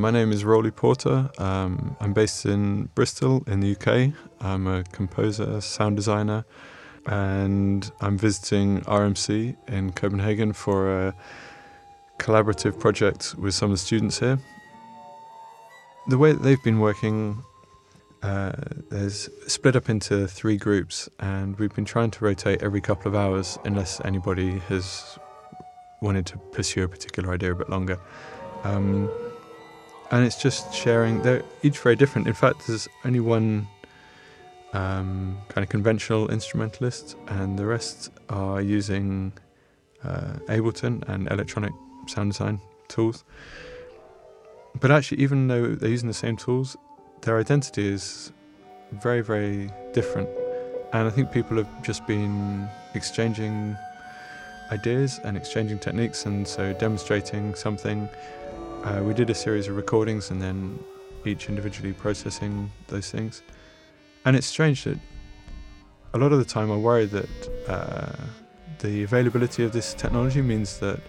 My name is Roly Porter. Um, I'm based in Bristol in the UK. I'm a composer, sound designer, and I'm visiting RMC in Copenhagen for a collaborative project with some of the students here. The way that they've been working uh, is split up into three groups, and we've been trying to rotate every couple of hours unless anybody has wanted to pursue a particular idea a bit longer. Um, and it's just sharing. They're each very different. In fact, there's only one um, kind of conventional instrumentalist, and the rest are using uh, Ableton and electronic sound design tools. But actually, even though they're using the same tools, their identity is very, very different. And I think people have just been exchanging ideas and exchanging techniques, and so demonstrating something. Uh, we did a series of recordings and then each individually processing those things. And it's strange that a lot of the time I worry that uh, the availability of this technology means that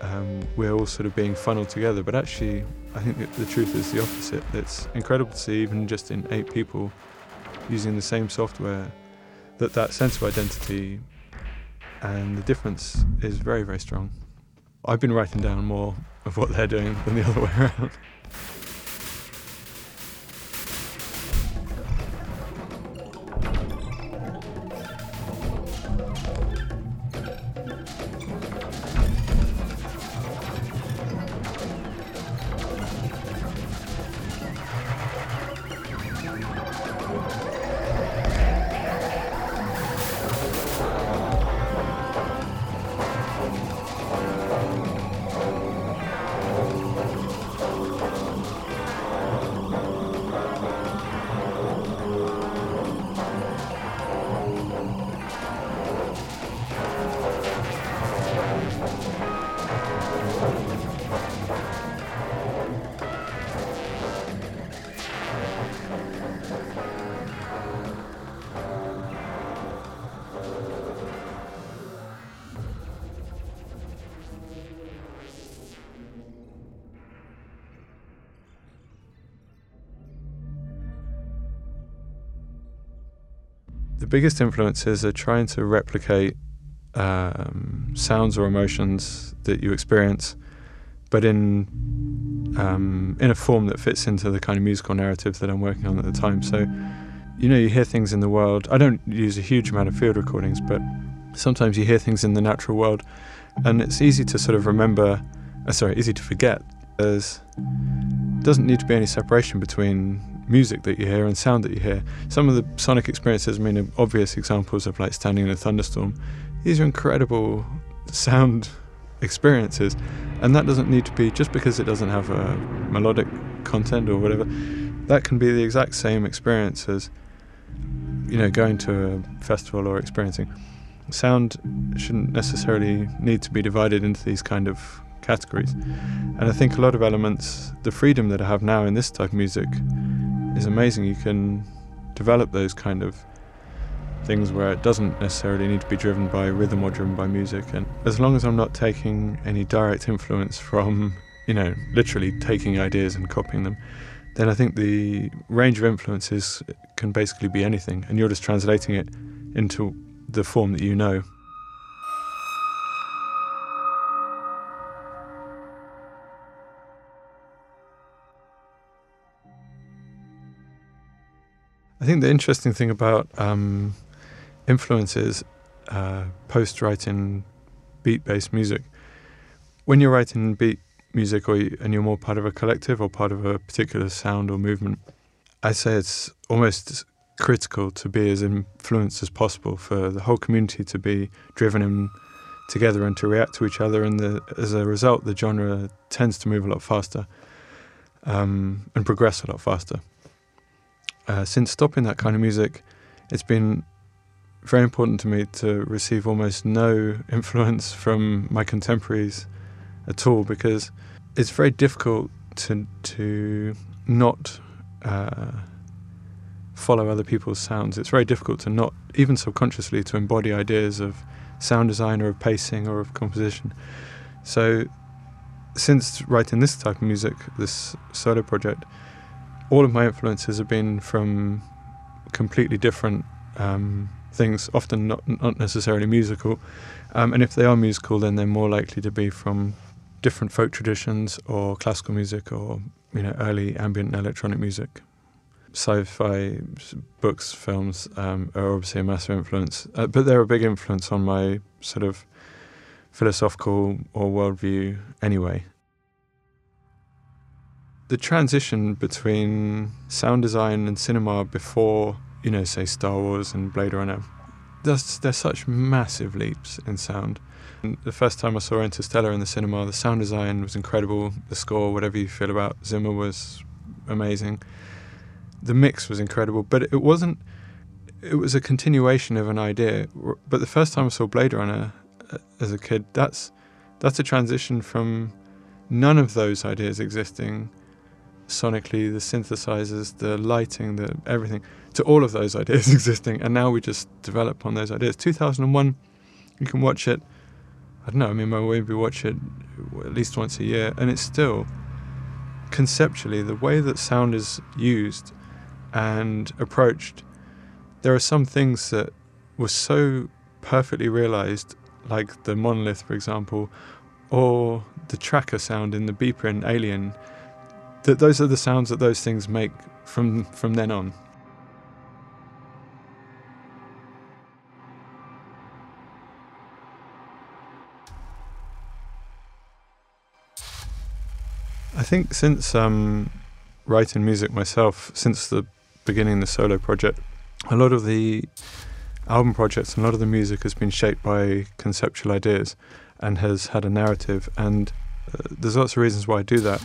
um, we're all sort of being funneled together, but actually, I think the truth is the opposite. It's incredible to see, even just in eight people using the same software, that that sense of identity and the difference is very, very strong. I've been writing down more of what they're doing than the other way around. Biggest influences are trying to replicate um, sounds or emotions that you experience, but in um, in a form that fits into the kind of musical narrative that I'm working on at the time. So, you know, you hear things in the world. I don't use a huge amount of field recordings, but sometimes you hear things in the natural world, and it's easy to sort of remember. Uh, sorry, easy to forget. There's doesn't need to be any separation between music that you hear and sound that you hear. Some of the sonic experiences, I mean, obvious examples of like standing in a thunderstorm. These are incredible sound experiences, and that doesn't need to be just because it doesn't have a melodic content or whatever. That can be the exact same experience as you know going to a festival or experiencing. Sound shouldn't necessarily need to be divided into these kind of categories. And I think a lot of elements, the freedom that I have now in this type of music is amazing. You can develop those kind of things where it doesn't necessarily need to be driven by rhythm or driven by music. And as long as I'm not taking any direct influence from, you know, literally taking ideas and copying them, then I think the range of influences can basically be anything. And you're just translating it into the form that you know. I think the interesting thing about um, influences uh, post writing beat based music, when you're writing beat music or you, and you're more part of a collective or part of a particular sound or movement, I say it's almost critical to be as influenced as possible for the whole community to be driven in together and to react to each other. And the, as a result, the genre tends to move a lot faster um, and progress a lot faster uh, since stopping that kind of music, it's been very important to me to receive almost no influence from my contemporaries at all because it's very difficult to to not uh, follow other people's sounds. It's very difficult to not even subconsciously to embody ideas of sound design or of pacing or of composition. So since writing this type of music, this solo project, all of my influences have been from completely different um, things, often not not necessarily musical. Um, and if they are musical, then they're more likely to be from different folk traditions or classical music or you know early ambient and electronic music. Sci-fi books, films um, are obviously a massive influence, uh, but they're a big influence on my sort of philosophical or worldview anyway. The transition between sound design and cinema before, you know, say Star Wars and Blade Runner, there's, there's such massive leaps in sound. And the first time I saw Interstellar in the cinema, the sound design was incredible. The score, whatever you feel about Zimmer, was amazing. The mix was incredible, but it wasn't. It was a continuation of an idea. But the first time I saw Blade Runner uh, as a kid, that's that's a transition from none of those ideas existing sonically, the synthesizers, the lighting, the everything, to all of those ideas existing. And now we just develop on those ideas. 2001, you can watch it. I don't know. I mean, we watch it at least once a year, and it's still conceptually the way that sound is used and approached. There are some things that were so perfectly realized, like the monolith, for example, or the tracker sound in the beeper in Alien that those are the sounds that those things make from from then on. I think since um, writing music myself, since the beginning of the solo project, a lot of the album projects and a lot of the music has been shaped by conceptual ideas and has had a narrative. And uh, there's lots of reasons why I do that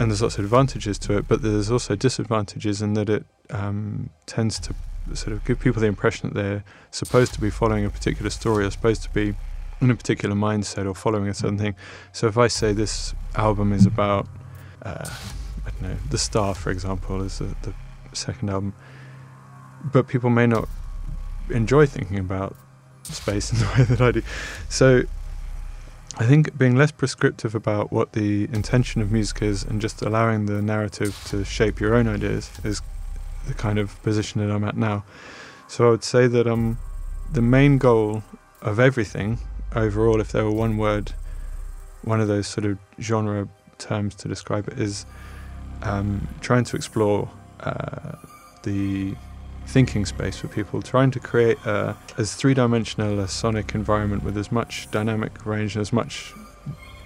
and there's lots of advantages to it, but there's also disadvantages in that it um, tends to sort of give people the impression that they're supposed to be following a particular story or supposed to be in a particular mindset or following a certain thing. So if I say this album is about, uh, I don't know, The Star, for example, is the, the second album, but people may not enjoy thinking about space in the way that I do. So I think being less prescriptive about what the intention of music is and just allowing the narrative to shape your own ideas is the kind of position that I'm at now. So I would say that um, the main goal of everything overall, if there were one word, one of those sort of genre terms to describe it, is um, trying to explore uh, the thinking space for people, trying to create a, as three dimensional a sonic environment with as much dynamic range and as much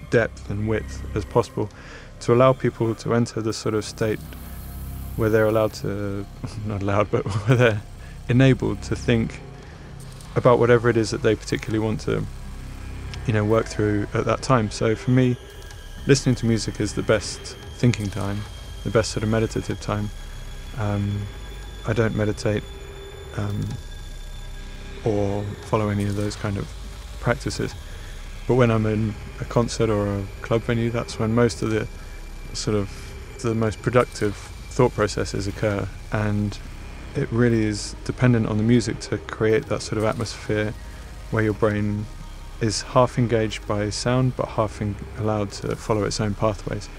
depth and width as possible to allow people to enter the sort of state where they're allowed to, not allowed, but where they're enabled to think about whatever it is that they particularly want to, you know, work through at that time. So for me, listening to music is the best thinking time, the best sort of meditative time. Um, I don't meditate um, or follow any of those kind of practices. But when I'm in a concert or a club venue, that's when most of the sort of the most productive thought processes occur, and it really is dependent on the music to create that sort of atmosphere where your brain is half engaged by sound but half allowed to follow its own pathways.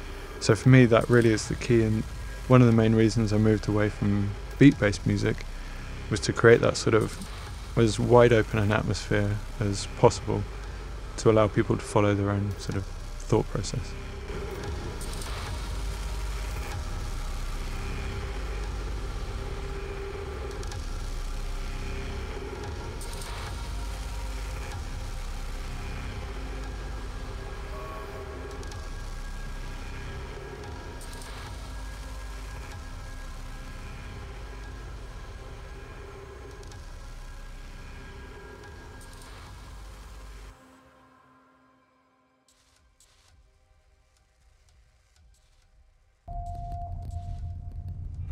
So for me, that really is the key, and one of the main reasons I moved away from beat based music was to create that sort of as wide open an atmosphere as possible to allow people to follow their own sort of thought process.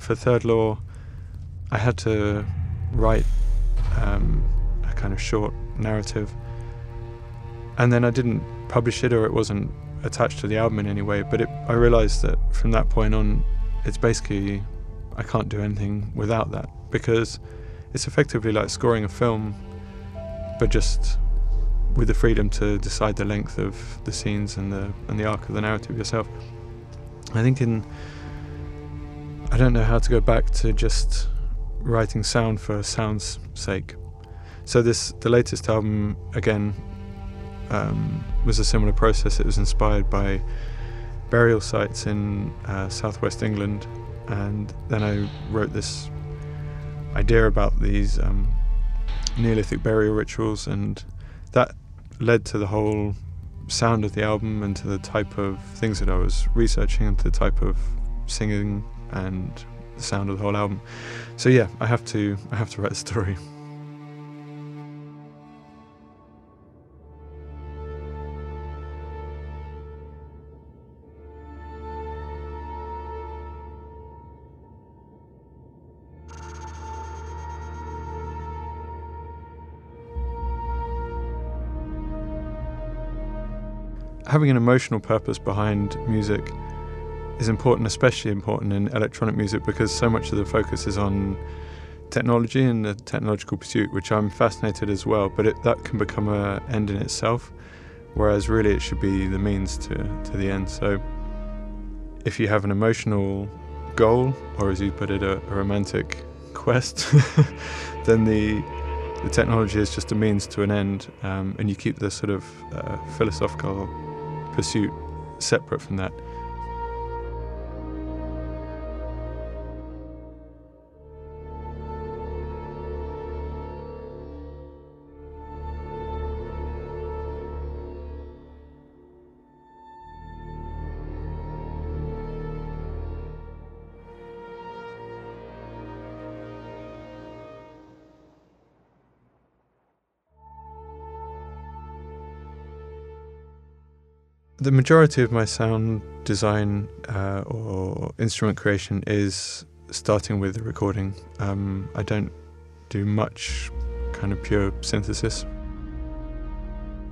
For Third Law, I had to write um, a kind of short narrative, and then I didn't publish it or it wasn't attached to the album in any way. But it, I realised that from that point on, it's basically I can't do anything without that because it's effectively like scoring a film, but just with the freedom to decide the length of the scenes and the and the arc of the narrative yourself. I think in I don't know how to go back to just writing sound for sound's sake. So this the latest album again um, was a similar process. It was inspired by burial sites in uh, southwest England, and then I wrote this idea about these um, Neolithic burial rituals, and that led to the whole sound of the album and to the type of things that I was researching and to the type of singing and the sound of the whole album. So yeah, I have to I have to write a story. having an emotional purpose behind music is important, especially important in electronic music, because so much of the focus is on technology and the technological pursuit, which I'm fascinated as well. But it, that can become an end in itself, whereas really it should be the means to, to the end. So if you have an emotional goal, or as you put it, a, a romantic quest, then the the technology is just a means to an end, um, and you keep the sort of uh, philosophical pursuit separate from that. The majority of my sound design uh, or instrument creation is starting with the recording. Um, I don't do much kind of pure synthesis.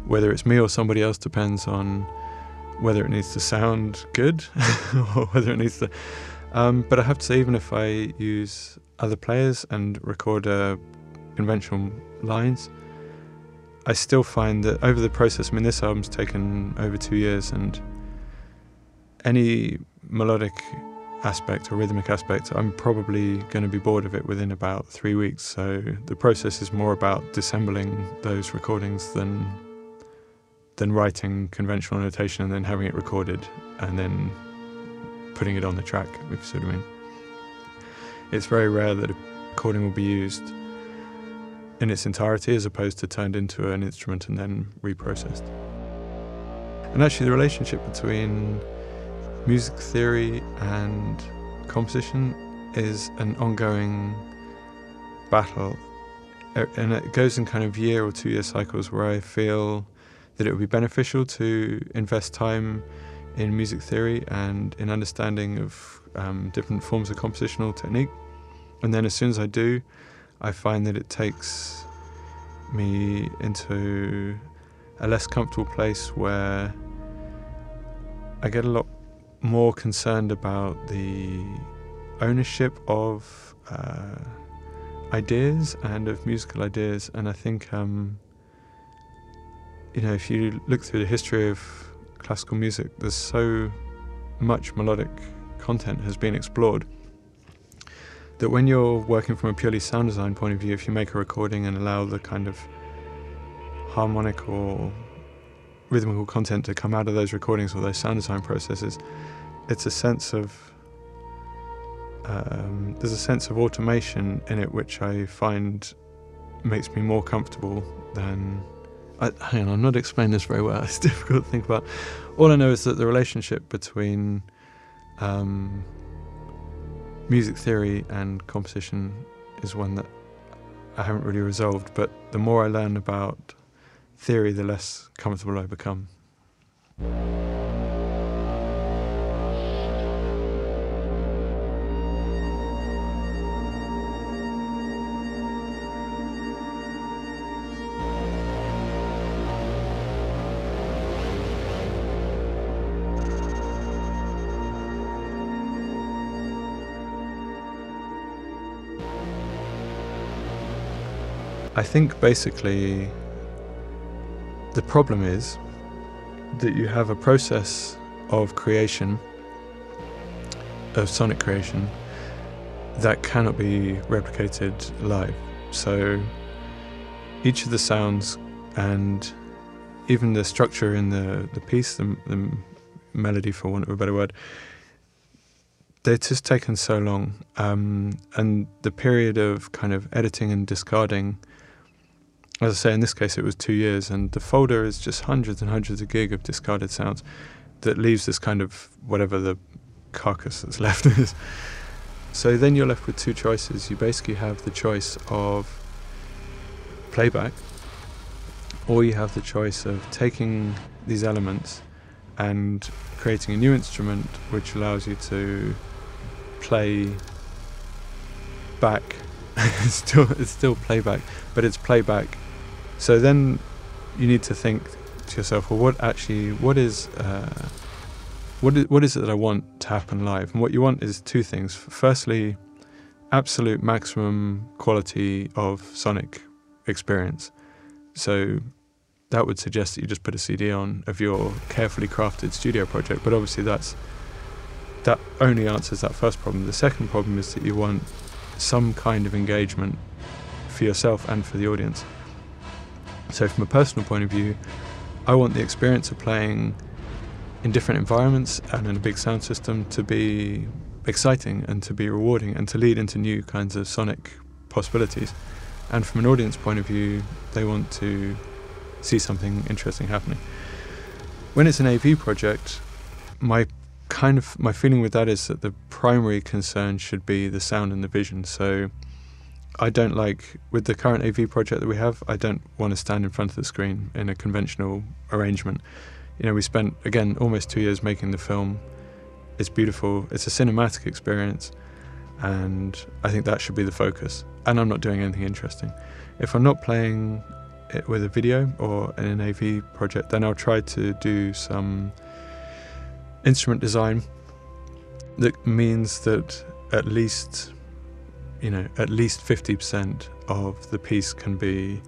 Whether it's me or somebody else depends on whether it needs to sound good or whether it needs to. Um, but I have to say, even if I use other players and record uh, conventional lines, I still find that over the process, I mean, this album's taken over two years, and any melodic aspect or rhythmic aspect, I'm probably going to be bored of it within about three weeks. So the process is more about disassembling those recordings than than writing conventional notation and then having it recorded and then putting it on the track, if you see what I mean. It's very rare that a recording will be used in its entirety as opposed to turned into an instrument and then reprocessed. And actually, the relationship between music theory and composition is an ongoing battle. And it goes in kind of year or two year cycles where I feel that it would be beneficial to invest time in music theory and in understanding of um, different forms of compositional technique. And then as soon as I do, I find that it takes me into a less comfortable place where I get a lot more concerned about the ownership of uh, ideas and of musical ideas. And I think, um, you know, if you look through the history of classical music, there's so much melodic content has been explored that when you're working from a purely sound design point of view, if you make a recording and allow the kind of harmonic or rhythmical content to come out of those recordings or those sound design processes, it's a sense of um, there's a sense of automation in it which I find makes me more comfortable than. I, hang on, I'm not explaining this very well. It's difficult to think about. All I know is that the relationship between um, music theory and composition is one that I haven't really resolved, but the more I learn about theory, the less comfortable I become. I think basically The problem is that you have a process of creation, of sonic creation, that cannot be replicated live. So each of the sounds and even the structure in the, the piece, the, the melody, for want of a better word, they're just taken so long. Um, and the period of kind of editing and discarding, as I say, in this case, it was two years, and the folder is just hundreds and hundreds of gig of discarded sounds that leaves this kind of whatever the carcass that's left is. So then you're left with two choices. You basically have the choice of playback, or you have the choice of taking these elements and creating a new instrument which allows you to play back. it's still it's still playback, but it's playback. So then you need to think to yourself, well, what actually, what is, uh, what is, what is it that I want to happen live? And what you want is two things. Firstly, absolute maximum quality of sonic experience. So that would suggest that you just put a CD on of your carefully crafted studio project. But obviously, that's that only answers that first problem. The second problem is that you want some kind of engagement for yourself and for the audience. So, from a personal point of view, I want the experience of playing in different environments and in a big sound system to be exciting and to be rewarding and to lead into new kinds of sonic possibilities. And from an audience point of view, they want to see something interesting happening. When it's an AV project, my kind of my feeling with that is that the primary concern should be the sound and the vision. So I don't like with the current AV project that we have, I don't want to stand in front of the screen in a conventional arrangement. You know, we spent again almost 2 years making the film. It's beautiful. It's a cinematic experience and I think that should be the focus. And I'm not doing anything interesting. If I'm not playing it with a video or an AV project, then I'll try to do some instrument design that means that at least you know at least 50% of the piece can be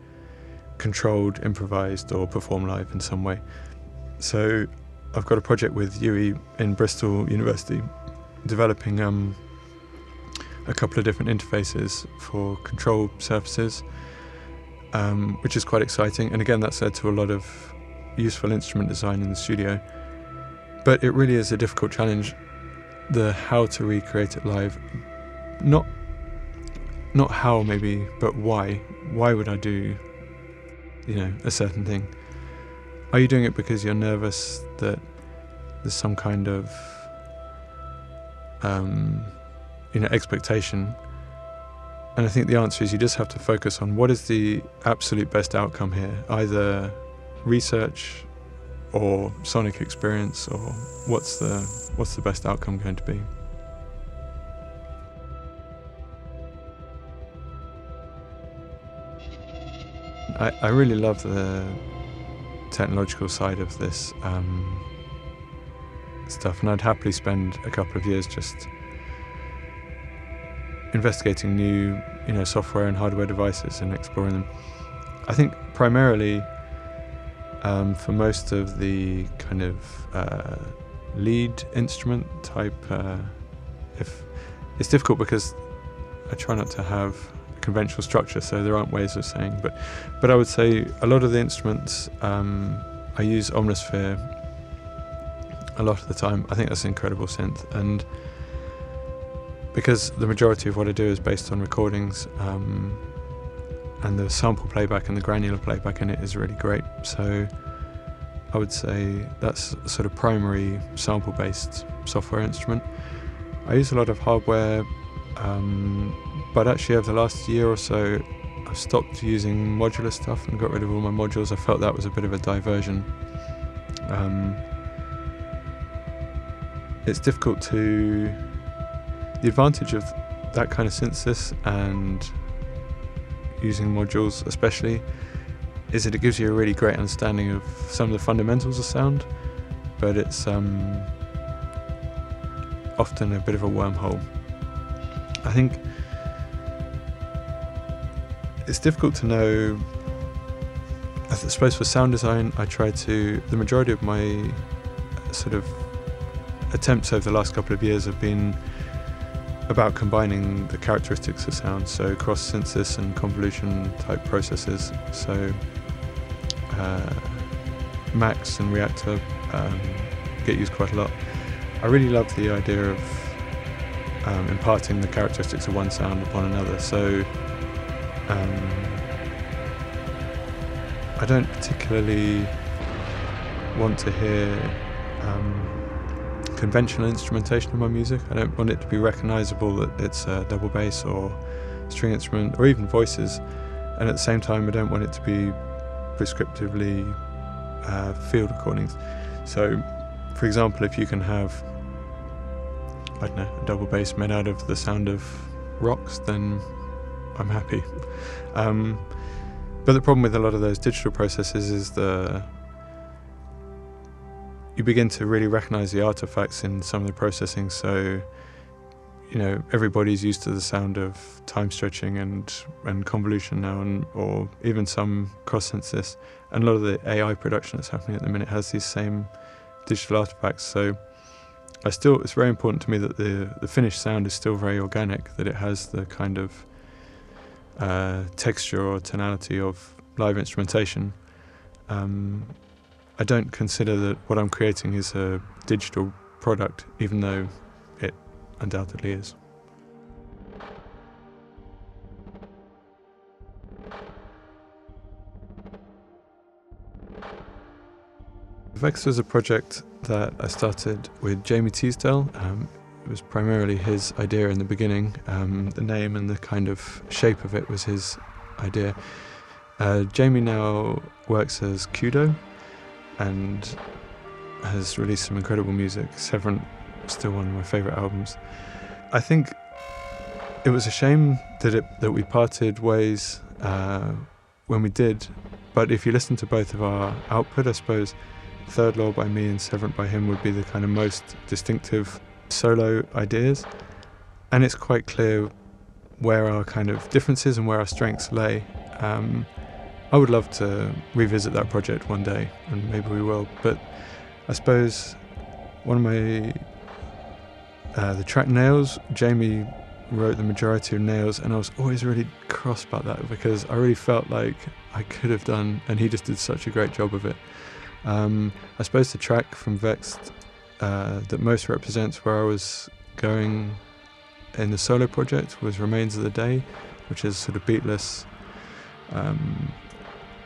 controlled improvised or performed live in some way so i've got a project with UE in bristol university developing um, a couple of different interfaces for control surfaces um, which is quite exciting. And again, that's led to a lot of useful instrument design in the studio. But it really is a difficult challenge, the how to recreate it live. Not not how maybe, but why. Why would I do, you know, a certain thing? Are you doing it because you're nervous that there's some kind of, um, you know, expectation and I think the answer is you just have to focus on what is the absolute best outcome here, either research or sonic experience or what's the what's the best outcome going to be. I, I really love the technological side of this um, stuff and I'd happily spend a couple of years just investigating new, you know, software and hardware devices and exploring them. I think primarily um, for most of the kind of uh, lead instrument type, uh, if it's difficult because I try not to have conventional structure, so there aren't ways of saying. But, but I would say a lot of the instruments um, I use Omnisphere a lot of the time. I think that's an incredible synth and because the majority of what I do is based on recordings, um, and the sample playback and the granular playback in it is really great. So I would say that's sort of primary sample based software instrument. I use a lot of hardware, um, but actually, over the last year or so, I've stopped using modular stuff and got rid of all my modules. I felt that was a bit of a diversion. Um, it's difficult to the advantage of that kind of synthesis and using modules especially is that it gives you a really great understanding of some of the fundamentals of sound, but it's um, often a bit of a wormhole. I think it's difficult to know I suppose for sound design, I try to. The majority of my sort of attempts over the last couple of years have been about combining the characteristics of sound, so cross synthesis and convolution type processes. So uh, Max and Reaktor um, get used quite a lot. I really love the idea of um, imparting the characteristics of one sound upon another. So um, I don't particularly want to hear um, conventional instrumentation in my music. I don't want it to be recognizable that it's a double bass or string instrument or even voices. And at the same time, I don't want it to be prescriptively uh, field recordings. So, for example, if you can have, I don't know, a double bass made out of the sound of rocks, then I'm happy. Um, but the problem with a lot of those digital processes is the you begin to really recognize the artifacts in some of the processing. So, you know, everybody's used to the sound of time stretching and, and convolution now, and, or even some cross synthesis. And a lot of the AI production that's happening at the minute has these same digital artifacts. So, I still, it's very important to me that the, the finished sound is still very organic, that it has the kind of uh, texture or tonality of live instrumentation. Um, I don't consider that what I'm creating is a digital product, even though it undoubtedly is. Vex was a project that I started with Jamie Teasdale. Um, it was primarily his idea in the beginning. Um, the name and the kind of shape of it was his idea. Uh, Jamie now works as Kuedo and has released some incredible music. Severant, still one of my favourite albums. I think it was a shame that it that we parted ways uh, when we did. But if you listen to both of our output, I suppose Third Law by me and Severant by him would be the kind of most distinctive solo ideas. And it's quite clear where our kind of differences and where our strengths lay. Um, I would love to revisit that project one day, and maybe we will. But I suppose one of my uh, the track Nails, Jamie wrote the majority of Nails, and I was always really cross about that because I really felt like I could have done, and he just did such a great job of it. Um, I suppose the track from Vex'd uh, that most represents where I was going in the solo project was Remains of the Day, which is sort of beatless. Um,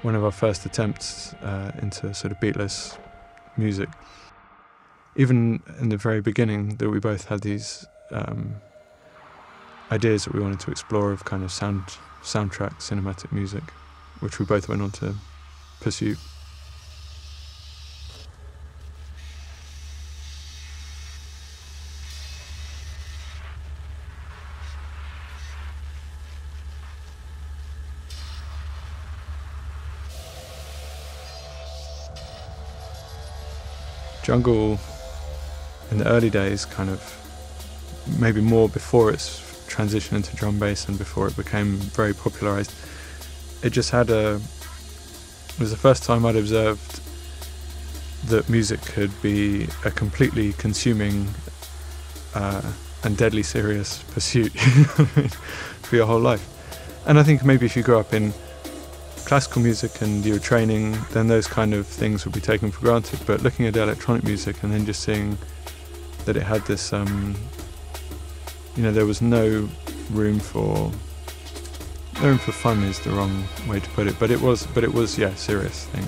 one of our first attempts uh, into sort of beatless music. Even in the very beginning, that we both had these um, ideas that we wanted to explore of kind of sound soundtrack cinematic music, which we both went on to pursue. Jungle in the early days, kind of maybe more before its transition into drum bass and before it became very popularized, it just had a. It was the first time I'd observed that music could be a completely consuming uh, and deadly serious pursuit for your whole life. And I think maybe if you grow up in classical music and your training, then those kind of things would be taken for granted. But looking at electronic music and then just seeing that it had this, um, you know, there was no room for room for fun is the wrong way to put it, but it was, but it was, yeah, serious thing.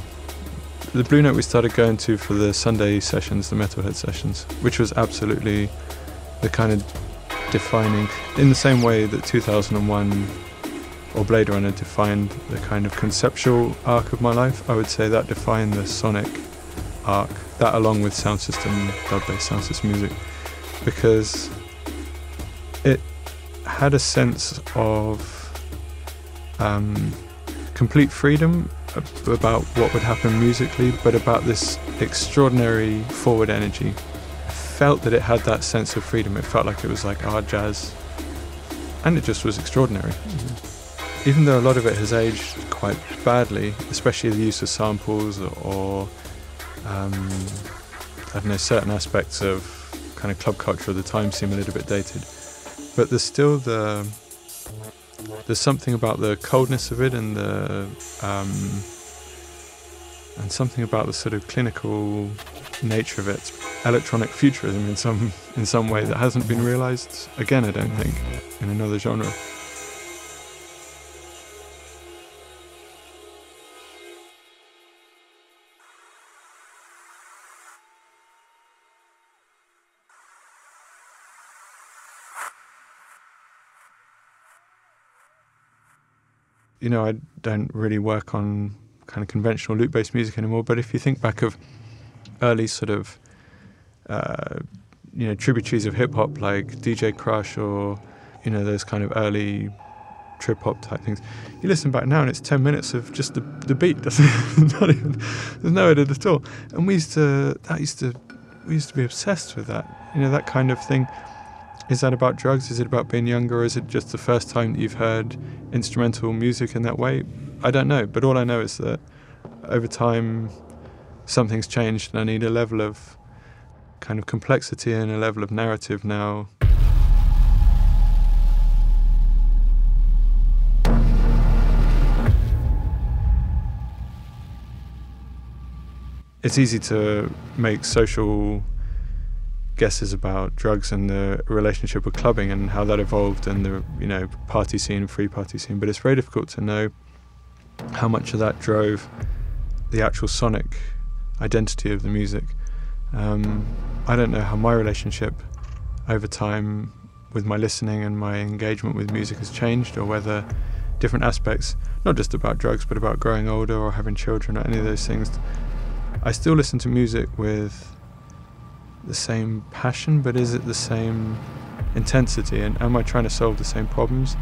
The Blue Note we started going to for the Sunday sessions, the Metalheadz sessions, which was absolutely the kind of defining, in the same way that 2001 or Blade Runner defined the kind of conceptual arc of my life. I would say that defined the sonic arc, that along with sound system, dub based sound system music, because it had a sense of um, complete freedom about what would happen musically, but about this extraordinary forward energy. I felt that it had that sense of freedom. It felt like it was like art jazz, and it just was extraordinary. Even though a lot of it has aged quite badly, especially the use of samples or, um, I don't know, certain aspects of kind of club culture of the time seem a little bit dated. But there's still the there's something about the coldness of it and the um, and something about the sort of clinical nature of it, electronic futurism in some in some way that hasn't been realised again. I don't think in another genre. You know, I don't really work on kind of conventional loop based music anymore. But if you think back of early sort of, uh, you know, tributaries of hip hop like DJ Krush or, you know, those kind of early trip hop type things, you listen back now and it's 10 minutes of just the, the beat. not even, there's no edit at all. And we used to, that used to, we used to be obsessed with that, you know, that kind of thing. Is that about drugs? Is it about being younger? Or is it just the first time that you've heard instrumental music in that way? I don't know. But all I know is that over time, something's changed, and I need a level of kind of complexity and a level of narrative now. It's easy to make social guesses about drugs and the relationship with clubbing and how that evolved and the you know party scene, free party scene. But it's very difficult to know how much of that drove the actual sonic identity of the music. Um, I don't know how my relationship over time with my listening and my engagement with music has changed, or whether different aspects, not just about drugs, but about growing older or having children or any of those things. I still listen to music with the same passion, but is it the same intensity? And am I trying to solve the same problems?